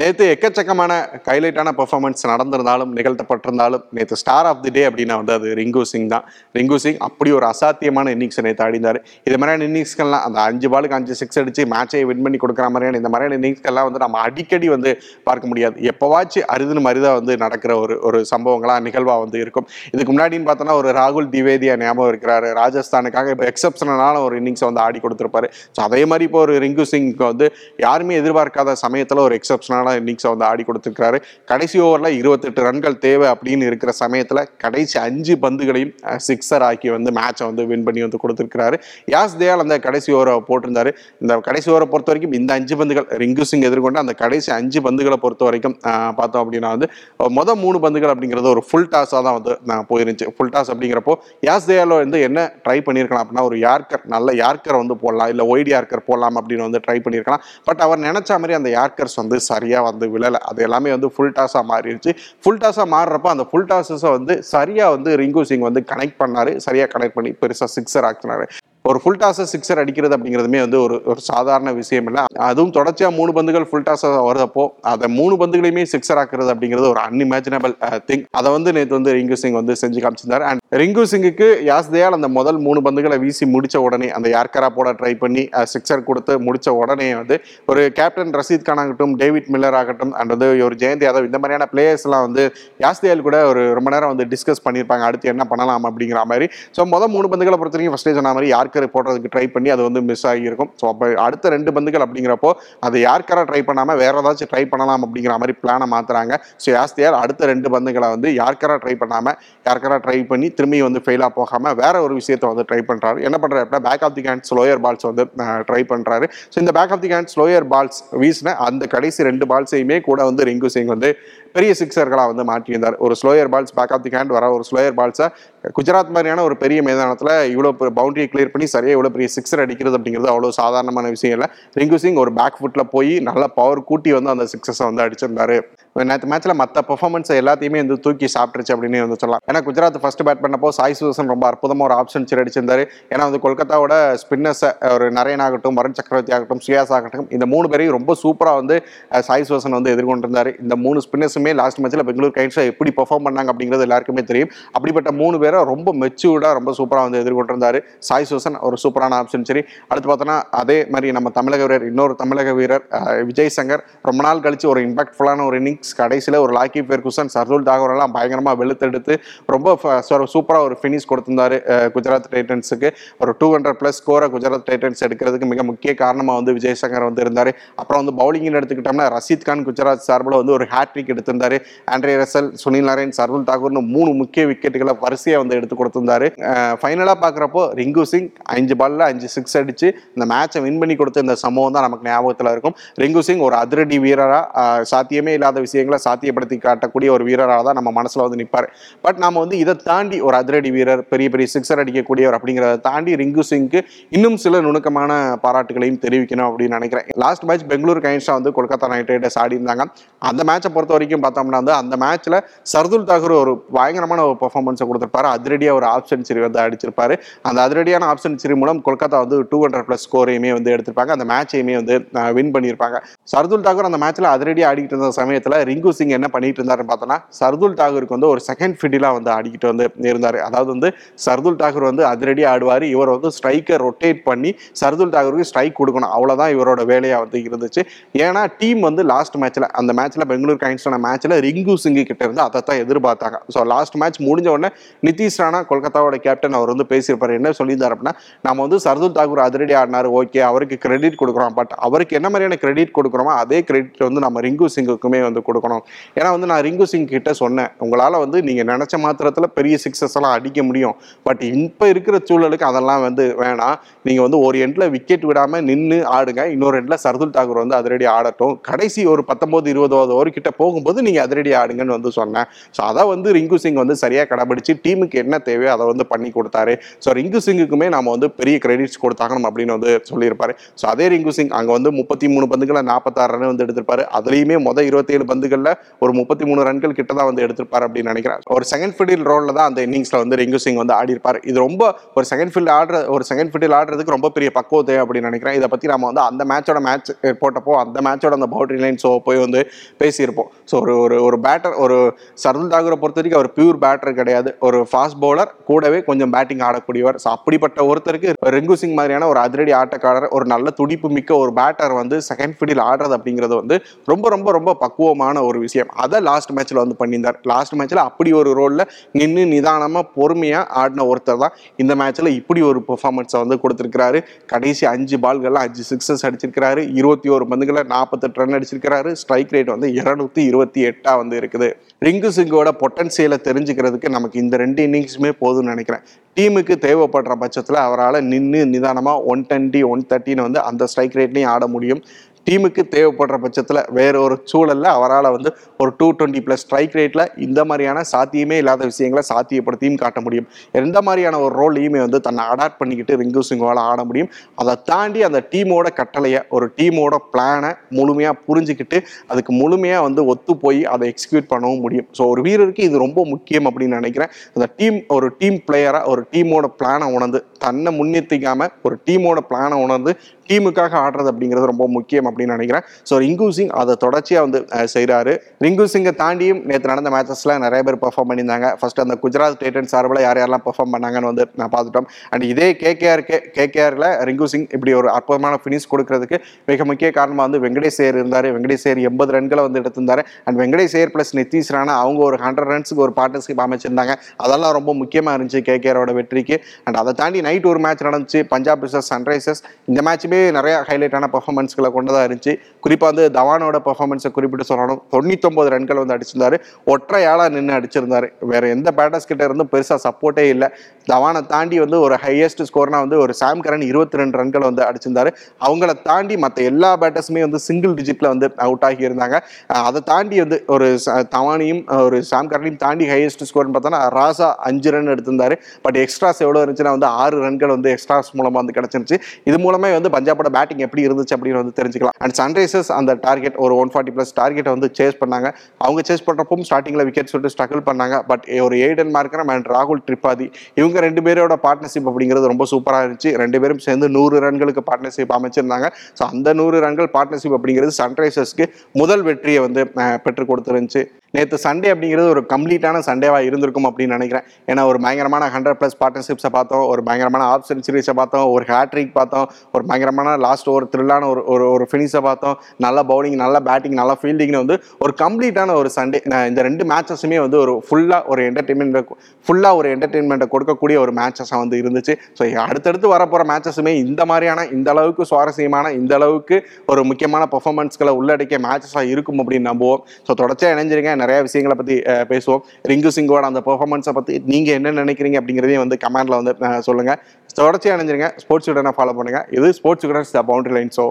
நேற்று எக்கச்சக்கமான ஹைலைட்டான பெர்ஃபார்மன்ஸ் நடந்திருந்தாலும் நிகழ்த்தப்பட்டிருந்தாலும் நேற்று ஸ்டார் ஆஃப் தி டே அப்படின்னா வந்து அது ரிங்கு சிங் தான். ரிங்கு சிங் அப்படி ஒரு அசாத்தியமான இன்னிங்ஸை நேற்று அடிந்தார் இது மாதிரியான இன்னிங்ஸ்கள்லாம் அந்த அஞ்சு பாலுக்கு அஞ்சு சிக்ஸ் அடித்து மேட்சை வின் பண்ணி கொடுக்குற மாதிரியான இந்த மாதிரியான இன்னிங்ஸ்கெல்லாம் வந்து நம்ம அடிக்கடி வந்து பார்க்க முடியாது. எப்போவாச்சும் அரிதுன்னு மாதிரிதான் வந்து நடக்கிற ஒரு ஒரு சம்பவங்களாக நிகழ்வாக வந்து இருக்கும். இதுக்கு முன்னாடின்னு பார்த்தோன்னா ஒரு ராகுல் திவேதியா ஞாபகம் இருக்கிறாரு. ராஜஸ்தானுக்காக இப்போ எக்ஸப்ஷனலான ஒரு இன்னிங்ஸை வந்து ஆடி கொடுத்துருப்பாரு. ஸோ அதே மாதிரி இப்போ ஒரு ரிங்கு சிங்க்கு வந்து யாருமே எதிர்பார்க்காத சமயத்தில் ஒரு எக்ஸப்ஷனலான இன்னிங்ஸை வந்து ஆடி கொடுத்துருக்காரு கடைசி ஓவரில் இருபத்தெட்டு ரன்கள் தேவை அப்படின்னு இருக்கிற சமயத்தில் கடைசி அஞ்சு பந்துகளையும் சிக்ஸர் ஆக்கி வந்து மேட்சை வந்து வின் பண்ணி வந்து கொடுத்துருக்கிறாரு. யாஸ் தயால் அந்த கடைசி ஓவரை போட்டிருந்தாரு. இந்த கடைசி ஓவரை பொறுத்த வரைக்கும் இந்த அஞ்சு பந்துகள் ரிங்கு சிங் எதிர்கொண்டு அந்த கடைசி அஞ்சு பந்துகளை பொறுத்த வரைக்கும் பார்த்தோம் அப்படின்னா வந்து மொதல் மூணு பந்துகள் அப்படிங்கிறது ஒரு ஃபுல் டாஸாக தான் வந்து நான் போயிருந்துச்சு. ஃபுல் டாஸ் அப்படிங்கிறப்போ யாஸ் தயாலோ வந்து என்ன ட்ரை பண்ணியிருக்கலாம் அப்படின்னா ஒரு யார்க்கர் நல்ல யார்கர் வந்து போடலாம். இல்லை ஒய்டி யார்கர் போடலாம் அப்படின்னு வந்து ட்ரை பண்ணியிருக்கலாம் பட் அவர் நினச்ச மாதிரி அந்த யார்கர்ஸ் வந்து சரியாக வந்து விழலை. அது எல்லாமே வந்து ஃபுல் டாஸாக மாறிடுச்சு. ஃபுல் டாஸாக மாறுறப்ப அந்த ஃபுல் டாஸஸை வந்து சரியாக வந்து ரிங்கு சிங் வந்து கனெக்ட் பண்ணாரு. சரியாக கனெக்ட் பண்ணி பெருசாக சிக்ஸர் ஆக்கினாரு. ஒரு ஃபுல் டாஸை சிக்ஸர் அடிக்கிறது அப்படிங்கிறதுமே வந்து ஒரு ஒரு சாதாரண விஷயம் இல்லை அதுவும் தொடர்ச்சியாக மூணு பந்துகள் ஃபுல் டாஸாக வரதப்போ அதை மூணு பந்துகளையுமே சிக்ஸர் ஆக்குறது அப்படிங்கிறது ஒரு அன்இமேஜினபிள் திங் uh, அதை வந்து நேற்று வந்து ரிங்கு சிங் வந்து செஞ்சு காமிச்சிருந்தார். அண்ட் ரிங்கு சிங்குக்கு யாஸ் தயால் அந்த முதல் மூணு பந்துகளை வீசி முடிச்ச உடனே அந்த யார்கரா போட ட்ரை பண்ணி uh, சிக்ஸர் கொடுத்து முடிச்ச உடனே வந்து ஒரு கேப்டன் ரஷீத் கான் ஆகட்டும் டேவிட் மில்லர் ஆகட்டும் அண்ட் வந்து ஒரு ஜெயந்த் யாதவ் இந்த மாதிரியான பிளேயர்ஸ்லாம் வந்து யாஸ் தயால் கூட ஒரு ரொம்ப நேரம் வந்து டிஸ்கஸ் பண்ணியிருப்பாங்க அடுத்து என்ன பண்ணலாம் அப்படிங்கிற மாதிரி. ஸோ முதல் மூணு பந்துகளை பொறுத்த வரைக்கும் ஃபஸ்ட்டே சொன்ன மாதிரி யார்கர் போடுறதுக்கு ட்ரை பண்ணி அது வந்து மிஸ் ஆகியிருக்கும். ஸோ அப்போ அடுத்த ரெண்டு பந்துகள் அப்படிங்கிறப்போ அதை யார்கரா ட்ரை பண்ணாமல் வேற ஏதாச்சும் ட்ரை பண்ணலாம் அப்படிங்கிற மாதிரி பிளானை மாத்துறாங்க. ஸோ யாஸ்தியார் அடுத்த ரெண்டு பந்துகளை வந்து யார்கரா ட்ரை பண்ணாமல் யார்கரா ட்ரை பண்ணி திரும்பி வந்து ஃபெயிலாக போகாமல் வேற ஒரு விஷயத்தை வந்து ட்ரை பண்ணுறாரு என்ன பண்ணுறாரு அப்படின்னா back of the hand slower balls வந்து ட்ரை பண்ணுறாரு ஸோ இந்த back of the hand slower balls வீசின அந்த கடைசி ரெண்டு பால்ஸையுமே கூட வந்து ரிங்கு சிங் வந்து பெரிய சிக்ஸர்களாக வந்து மாற்றியிருந்தார் ஒரு slower balls back of the hand வர ஒரு ஸ்லோயர் பால்ஸை குஜராத் மாதிரியான ஒரு பெரிய மைதானத்தில் இவ்வளோ பவுண்டரியை கிளியர் பண்ணி சரியாக இவ்வளோ பெரிய சிக்ஸர் அடிக்கிறது அப்படிங்கிறது அவ்வளோ சாதாரணமான விஷயம் இல்லை. ரிங்கு சிங் ஒரு பேக் ஃபுட்டில் போய் நல்ல பவர் கூட்டி வந்து அந்த சிக்ஸஸை வந்து அடிச்சிருந்தாரு. நேற்று மேட்ச்சில் மற்ற பெர்ஃபார்மன்ஸ் எல்லாத்தையுமே வந்து தூக்கி சாப்பிட்டுருச்சு அப்படின்னு வந்து சொல்லலாம். ஏன்னா குஜராத் ஃபர்ஸ்ட் பேட் பண்ணப்போ சாய் சுதர்சன் ரொம்ப அற்புதமாக ஒரு ஆப்ஷன் சரி அடிச்சிருந்தாரு. ஏன்னா வந்து கொல்கத்தாவோட ஸ்பின்னர்ஸை ஒரு நரேன் ஆகட்டும் வருண் சக்கரவர்த்தி ஆகட்டும் சுயாஸ் ஆகட்டும் இந்த மூணு பேரையும் ரொம்ப சூப்பராக வந்து சாய் சுதர்சன் வந்து எதிர்கொண்டிருந்தார். இந்த மூணு ஸ்பின்னர்ஸுமே லாஸ்ட் மேட்ச்சில் பெங்களூர் கைட்ஸை எப்படி பெர்ஃபார்ம் பண்ணாங்க அப்படிங்கிறது எல்லாருக்குமே தெரியும். அப்படிப்பட்ட மூணு பேரை ரொம்ப மெச்சூர்டாக ரொம்ப சூப்பராக வந்து எதிர்கொண்டிருந்தார் சாய் சுதர்சன். ஒரு சூப்பரான ஆப்ஷன் சரி அடுத்து பார்த்தோன்னா அதே மாதிரி நம்ம தமிழக வீரர் இன்னொரு தமிழக வீரர் விஜய் சங்கர் ரொம்ப நாள் கழிச்சு ஒரு இம்பாக்ட்ஃபுல்லான ஒரு இன்னிங்ஸ் கடைசியில் ஒரு லாக்கி பெர்குசன் சர்துல் தாகூரெல்லாம் பயங்கரமாக வெளுத்தெடுத்து ரொம்ப சூப்பராக ஒரு ஃபினிஷ் கொடுத்திருந்தாரு குஜராத் டைட்டன்ஸுக்கு. ஒரு டூ ஹண்ட்ரட் ப்ளஸ் ஸ்கோரை குஜராத் டைட்டன்ஸ் எடுக்கிறதுக்கு மிக முக்கிய காரணமாக வந்து விஜய் சங்கர் வந்து இருந்தார். அப்புறம் வந்து பவுலிங்னு எடுத்துக்கிட்டோம்னா ரஷீத் கான் குஜராத் சார்பில் வந்து ஒரு hattrick எடுத்திருந்தாரு. Andre Russell Sunil Narine Shardul தாகூர்னு மூணு முக்கிய விக்கெட்டுகளை வரிசையாக வந்து எடுத்து கொடுத்திருந்தாரு. ஃபைனலாக பார்க்குறப்போ ரிங்கு சிங் அஞ்சு பாலில் அஞ்சு சிக்ஸ் அடித்து இந்த மேட்சை வின் பண்ணி கொடுத்த இந்த சம்பவம் தான் நமக்கு ஞாபகத்தில் இருக்கும். ரிங்கு சிங் ஒரு அதிரடி வீரராக சாத்தியமே இல்லாத விஷயங்களை சாத்தியப்படுத்தி காட்டக்கூடிய ஒரு வீரராக தான் நம்ம மனசில் வந்து நிற்பார் பட் நாம வந்து இதை தாண்டி ஒரு அதிரடி வீரர் பெரிய பெரிய சிக்ஸர் அடிக்கக்கூடியவர் அப்படிங்கிறத தாண்டி ரிங்கு சிங்க்கு இன்னும் சில நுணுக்கமான பாராட்டுகளையும் தெரிவிக்கணும் அப்படின்னு நினைக்கிறேன். லாஸ்ட் மேட்ச் பெங்களூர் கைன்ஸா வந்து கொல்கத்தா நைட் ரைடர்ஸ் ஆடி இருந்தாங்க அந்த மேட்சை பொறுத்த வரைக்கும் பார்த்தோம்னா வந்து அந்த மேட்ச்சில் சர்துல் தாகூர் ஒரு பயங்கரமான ஒரு பர்ஃபார்மன்ஸை கொடுத்துருப்பாரு. அதிரடியாக ஒரு ஆப்ஷன் சிரி வந்து அடிச்சிருப்பாரு. அந்த அதிரடியான ஆப் சிரி மூலம் கொல்கத்தா வந்து டூ ஹண்ட்ரட் ப்ளஸ் ஸ்கோரையுமே வந்து எடுத்திருப்பாங்க. அந்த மேட்சையுமே வந்து வின் பண்ணியிருப்பாங்க. சர்துல் தாகூர் அந்த மேட்ச்சில் அதிரடியாக ஆடிக்கிட்டு இருந்த சமயத்தில் ரிங்கு சிங் என்ன பண்ணிட்டு இருந்தாருன்னு பார்த்தோன்னா சர்துல் டாகூருக்கு வந்து ஒரு செகண்ட் ஃபிடிலாக வந்து ஆடிக்கிட்டு வந்து இருந்தார். அதாவது வந்து சர்துல் டாகூர் வந்து அதிரடி ஆடுவார். இவர் வந்து ஸ்ட்ரைக்கை ரொட்டேட் பண்ணி சர்துல் டாகூருக்கு ஸ்ட்ரைக் கொடுக்கணும். அவ்வளோதான் இவரோட வேலையாக வந்து இருந்துச்சு. ஏன்னா டீம் வந்து லாஸ்ட் மேட்ச்சில் அந்த மேட்ச்சில் பெங்களூர் கைன்ஸான மேட்ச்சில் ரிங்கு சிங்கு கிட்ட இருந்து அதை தான் எதிர்பார்த்தாங்க. ஸோ லாஸ்ட் மேட்ச் முடிஞ்ச உடனே நிதிஷ் ராணா கொல்கத்தாவோட கேப்டன் அவர் வந்து பேசியிருப்பாரு. என்ன சொல்லியிருந்தார் அப்படின்னா நம்ம வந்து சர்துல் தாகூர் அதிரடி ஆடினாரு ஓகே அவருக்கு கிரெடிட் கொடுக்குறோம். பட் அவருக்கு என்ன மாதிரியான கிரெடிட் கொடுக்குறோமோ அதே கிரெடிட் வந்து நம்ம ரிங்கு சிங்குக்குமே வந்து கொடுக்கணும். ஏன்னா வந்து நான் ரிங்கு சிங் கிட்ட சொன்னேன். உங்களால் வந்து நீங்கள் நினச்ச மாத்திரத்தில் பெரிய சிக்ஸஸ் எல்லாம் அடிக்க முடியும். பட் இப்போ இருக்கிற சூழலுக்கு அதெல்லாம் வந்து வேணாம். நீங்கள் வந்து ஒரு எண்டில் விக்கெட் விடாமல் நின்று ஆடுங்க. இன்னொரு எண்டில் சர்துல் தாகூர் வந்து அதிரடி ஆடட்டும். கடைசி ஒரு பத்தொம்போது இருபதாவது ஓவர் கிட்ட போகும்போது நீங்கள் அதிரடி ஆடுங்கன்னு வந்து சொன்னேன். ஸோ அதை வந்து ரிங்கு சிங் வந்து சரியாக கடைபிடிச்சு டீமுக்கு என்ன தேவையோ அதை வந்து பண்ணி கொடுத்தாரு. ஸோ ரிங்கு சிங்குக்குமே நம்ம வந்து பெரிய கிரெடிட்ஸ் கொடுத்தாகணும் அப்படின்னு வந்து சொல்லியிருப்பாரு. ஸோ அதே ரிங்கு சிங் அங்கே வந்து முப்பத்தி மூணு பந்துகளை நாற்பத்தாறு ரன் வந்து எடுத்திருப்பாரு. அதுலேயுமே மொதல் இருபத்தேழு பந்து பந்துகளில் ஒரு முப்பத்தி மூணு ரன்கள் கிட்ட தான் வந்து எடுத்திருப்பார் அப்படின்னு நினைக்கிறேன். ஒரு செகண்ட் ஃபீல்டில் ரோலில் தான் அந்த இன்னிங்ஸில் வந்து ரிங்கு சிங் வந்து ஆடி இருப்பார் இது ரொம்ப ஒரு செகண்ட் ஃபீல்டு ஆடுற ஒரு செகண்ட் ஃபீல்டில் ஆடுறதுக்கு ரொம்ப பெரிய பக்குவம் தேவை அப்படின்னு நினைக்கிறேன். இதை பற்றி நம்ம வந்து அந்த மேட்சோட மேட்ச் போட்டப்போ அந்த மேட்சோட அந்த பவுண்டரி லைன் ஷோ போய் வந்து பேசியிருப்போம். ஸோ ஒரு ஒரு ஒரு பேட்டர் ஒரு சர்துல் தாகூரை பொறுத்த வரைக்கும் அவர் பியூர் பேட்டர் கிடையாது. ஒரு ஃபாஸ்ட் பவுலர் கூடவே கொஞ்சம் பேட்டிங் ஆடக்கூடியவர். ஸோ அப்படிப்பட்ட ஒருத்தருக்கு ரிங்கு சிங் மாதிரியான ஒரு அதிரடி ஆட்டக்காரர் ஒரு நல்ல துடிப்பு மிக்க ஒரு பேட்டர் வந்து செகண்ட் ஃபீல்டில் ஆடுறது அப்படிங்கிறது வந்து ரொம்ப ரொம்ப ரொம்ப முக்கியமான ஒரு விஷயம். அதை லாஸ்ட் மேட்ச்சில் வந்து பண்ணியிருந்தார். லாஸ்ட் மேட்ச்சில் அப்படி ஒரு ரோலில் நின்று நிதானமாக பொறுமையாக ஆடின ஒருத்தர் தான் இந்த மேட்ச்சில் இப்படி ஒரு பெர்ஃபார்மன்ஸை வந்து கொடுத்துருக்கிறாரு. கடைசி அஞ்சு பால்களில் அஞ்சு சிக்ஸஸ் அடிச்சிருக்கிறாரு. இருபத்தி ஒரு பந்துகளை நாற்பத்தெட்டு ரன் அடிச்சிருக்கிறாரு. ஸ்ட்ரைக் ரேட் வந்து இருநூத்தி இருபத்தி எட்டா வந்து இருக்குது. ரிங்கு சிங்கோட பொட்டன்சியலை தெரிஞ்சுக்கிறதுக்கு நமக்கு இந்த ரெண்டு இன்னிங்ஸுமே போதும்னு நினைக்கிறேன். டீமுக்கு தேவைப்படுற பட்சத்தில் அவரால் நின்று நிதானமாக ஒன் டுவெண்ட்டி ஒன் தேர்ட்டின்னு வந்து அந்த ஸ்ட்ரைக் ரேட்லையும் ஆட முடியும். டீமுக்கு தேவைப்படுற பட்சத்தில் வேற ஒரு சூழலில் அவரால் வந்து ஒரு டூ டுவெண்ட்டி ப்ளஸ் ஸ்ட்ரைக் ரேட்டில் இந்த மாதிரியான சாத்தியமே இல்லாத விஷயங்களை சாத்தியப்படுத்தியும் காட்ட முடியும். எந்த மாதிரியான ஒரு ரோல்லையுமே வந்து தன்னை அடாப்ட் பண்ணிக்கிட்டு ரிங்கு சிங்கோவால் ஆட முடியும். அதை தாண்டி அந்த டீமோட கட்டளையை ஒரு டீமோட பிளானை முழுமையாக புரிஞ்சுக்கிட்டு அதுக்கு முழுமையாக வந்து ஒத்து போய் அதை எக்ஸிக்யூட் பண்ணவும் முடியும். ஸோ ஒரு வீரருக்கு இது ரொம்ப முக்கியம் அப்படின்னு நினைக்கிறேன். அந்த டீம் ஒரு டீம் பிளேயராக ஒரு டீமோட பிளானை உணர்ந்து தன்னை முன்னிறுத்திக்காம ஒரு டீமோட பிளானை உணர்ந்து டீமுக்காக ஆடுறது அப்படிங்கிறது ரொம்ப முக்கியம் அப்படின்னு நினைக்கிறேன். ஸோ ரிங்கு சிங் அதை தொடர்ச்சியாக வந்து செய்கிறாரு ரிங்கு சிங்கை தாண்டியும் நேற்று நடந்த மேட்சஸில் நிறைய பேர் பெர்ஃபார்ம் பண்ணியிருந்தாங்க. ஃபர்ஸ்ட் அந்த குஜராத் டைட்டன் சார்பில் யார் யாரெல்லாம் பெர்ஃபார்ம் பண்ணாங்கன்னு வந்து நான் பார்த்துட்டோம். அண்ட் இதே கேகேஆருக்கு கேகேஆரில் ரிங்கு சிங் இப்படி ஒரு அற்புதமான ஃபினிஷ் கொடுக்கறதுக்கு மிக முக்கிய காரணமாக வந்து வெங்கடேஷ் ஐயர் இருந்தார். வெங்கடேஷ் ஐயர் எண்பது ரன்களை வந்து எடுத்திருந்தார். அண்ட் வெங்கடேஷ் ஐயர் ப்ளஸ் நிதிஷ் ராணா அவங்க ஒரு ஹண்ட்ரட் ரன்ஸுக்கு ஒரு பார்ட்னர்ஷிப் அமைச்சிருந்தாங்க. அதெல்லாம் ரொம்ப முக்கியமாக இருந்துச்சு கேகேஆரோட வெற்றிக்கு. அண்ட் அதை தாண்டி நைட் ஒரு மேட்ச் நடந்துச்சு. பஞ்சாப் விசஸ் சன்ரைசர்ஸ் இந்த மேட்சுமே நிறைய ஹைலைட்டான பர்ஃபார்மன்ஸ்களை கொண்டதாக இருந்துச்சு. குறிப்பாக வந்து தவானோட பர்ஃபார்மன்ஸை குறிப்பிட்டு சொல்லணும். தொண்ணூத்தொம்பது ரன்கள் வந்து அடிச்சிருந்தாரு. ஒற்றையாளாக நின்று அடிச்சிருந்தாரு. வேற எந்த பேட்டர்ஸ் கிட்ட இருந்தும் பெருசாக சப்போர்ட்டே இல்லை. தவானை தாண்டி வந்து ஒரு ஹையஸ்ட் ஸ்கோர்னா வந்து ஒரு சாம் கரன் இருபத்தி ரெண்டு ரன்கள் வந்து அடிச்சிருந்தாரு. அவங்கள தாண்டி மற்ற எல்லா பேட்டர்ஸுமே வந்து சிங்கிள் டிஜிட்ல வந்து அவுட் ஆகி இருந்தாங்க அதை தாண்டி வந்து ஒரு தவானியும் ஒரு சாம் கரனையும் தாண்டி ஹையஸ்ட் ஸ்கோர்னு பார்த்தோன்னா ராசா அஞ்சு ரன் எடுத்திருந்தாரு. பட் எக்ஸ்ட்ராஸ் எவ்வளோ இருந்துச்சுன்னா வந்து ஆறு ரன்கள் வந்து எக்ஸ்ட்ராஸ் மூலமாக வந்து கிடச்சிருச்சு இது மூலமே வந்து பஞ்சாபோட பேட்டிங் எப்படி இருந்துச்சு அப்படின்னு வந்து தெரிஞ்சுக்கலாம். அண்ட் சன்ரைசர்ஸ் அந்த டார்கெட் ஒரு ஒன் ஃபார்ட்டி ப்ளஸ் டார்கெட்டை வந்து சேஸ் பண்ணாங்க. அவங்க சேஸ் பண்ணுறப்பவும் ஸ்டார்டிங்கில் விக்கெட் சொல்லிட்டு ஸ்ட்ரகிள் பண்ணாங்க. பட் ஒரு எய்டன் மார்க்கரம் அண்ட் ராகுல் திரிபாதி இவங்க ரெண்டு பேரோட பார்ட்னர்ஷிப் அப்படிங்கிறது ரொம்ப சூப்பராக இருந்துச்சு. ரெண்டு பேரும் சேர்ந்து நூறு ரன்களுக்கு பார்ட்னர்ஷிப் அமைச்சிருந்தாங்க. ஸோ அந்த நூறு ரன்கள் பார்ட்னர்ஷிப் அப்படிங்கிறது சன்ரைசர்ஸ்க்கு முதல் வெற்றியை வந்து பெற்றுக் கொடுத்துருந்துச்சு. நேற்று சண்டே அப்படிங்கிறது ஒரு கம்ப்ளீட்டான சண்டேவாக இருந்திருக்கும் அப்படின்னு நினைக்கிறேன். ஏன்னா ஒரு பயங்கரமான ஹண்ட்ரட் ப்ளஸ் பார்ட்னர்ஷிப்ஸை பார்த்தோம் ஒரு பயங்கரமான ஆஃப் சென்ச்சுரிஸை பார்த்தோம் ஒரு ஹேட்ரிக் பார்த்தோம் ஒரு பயங்கரமான லாஸ்ட் ஒரு த்ரில்லான ஒரு ஒரு ஒரு ஃபினிஷை பார்த்தோம். நல்ல பவுலிங் நல்ல பேட்டிங் நல்ல ஃபீல்டிங்னு வந்து ஒரு கம்ப்ளீட்டான ஒரு சண்டே இந்த ரெண்டு மேட்சஸுமே வந்து ஒரு ஃபுல்லாக ஒரு என்டர்டெயின்மெண்ட் ஃபுல்லாக ஒரு என்டர்டெயின்மெண்ட்டை கொடுக்கக்கூடிய ஒரு மேட்சஸாக வந்து இருந்துச்சு. ஸோ அடுத்தடுத்து வரப்போகிற மேட்சஸுமே இந்த மாதிரியான இந்த அளவுக்கு சுவாரஸ்யமான இந்த அளவுக்கு ஒரு முக்கியமான பர்ஃபார்மன்ஸ்களை உள்ளடக்கிய மேட்சஸாக இருக்கும் அப்படின்னு நம்புவோம். ஸோ தொடர்ச்சியாக இணைஞ்சிருங்க. நிறைய விஷயங்களை பற்றி பேசுவோம். ரிங்கு சிங்கோட அந்த பெர்ஃபார்மன்ஸை பற்றி நீங்கள் என்ன நினைக்கிறீங்க அப்படிங்கிறதையும் வந்து கமெண்ட்ல வந்து சொல்லுங்கள் சொல்லுங்க. தொடர்ச்சியாக நினைஞ்சிருங்க ஸ்போர்ட்ஸ் உடனே ஃபாலோ பண்ணுங்க. இது ஸ்போர்ட்ஸ் உடனே த பவுண்டரி லைன் ஷோ